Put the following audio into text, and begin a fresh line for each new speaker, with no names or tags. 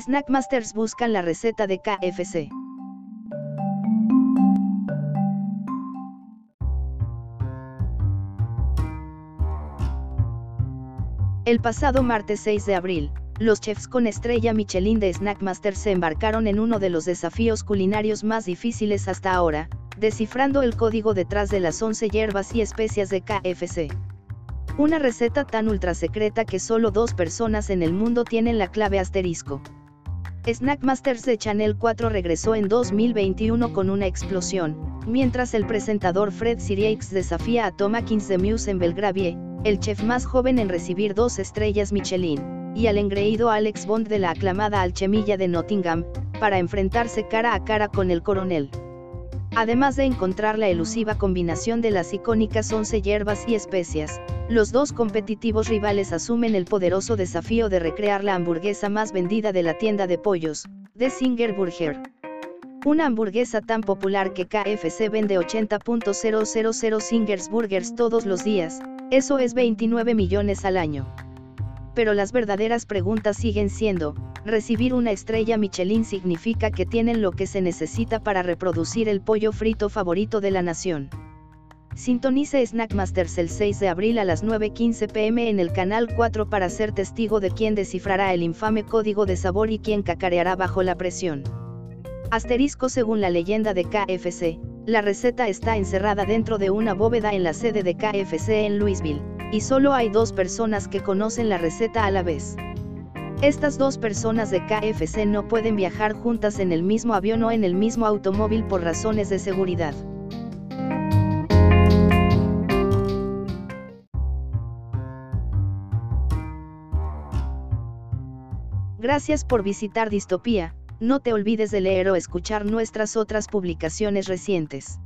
Snackmasters buscan la receta de KFC. El pasado martes 6 de abril, los chefs con estrella Michelin de Snackmasters se embarcaron en uno de los desafíos culinarios más difíciles hasta ahora, descifrando el código detrás de las 11 hierbas y especias de KFC. Una receta tan ultra secreta que solo dos personas en el mundo tienen la clave asterisco. Snackmasters de Channel 4 regresó en 2021 con una explosión, mientras el presentador Fred Sirieix desafía a Tom de Muse en Belgravie, el chef más joven en recibir dos estrellas Michelin, y al engreído Alex Bond de la aclamada Alchemilla de Nottingham, para enfrentarse cara a cara con el coronel. Además de encontrar la elusiva combinación de las icónicas 11 hierbas y especias, los dos competitivos rivales asumen el poderoso desafío de recrear la hamburguesa más vendida de la tienda de pollos, The Singer Burger. Una hamburguesa tan popular que KFC vende 80.000 Singers Burgers todos los días, eso es 29 millones al año. Pero las verdaderas preguntas siguen siendo, recibir una estrella Michelin significa que tienen lo que se necesita para reproducir el pollo frito favorito de la nación. Sintonice Snackmasters el 6 de abril a las 9.15 pm en el canal 4 para ser testigo de quién descifrará el infame código de sabor y quién cacareará bajo la presión. Asterisco según la leyenda de KFC, la receta está encerrada dentro de una bóveda en la sede de KFC en Louisville, y solo hay dos personas que conocen la receta a la vez. Estas dos personas de KFC no pueden viajar juntas en el mismo avión o en el mismo automóvil por razones de seguridad. Gracias por visitar Distopía, no te olvides de leer o escuchar nuestras otras publicaciones recientes.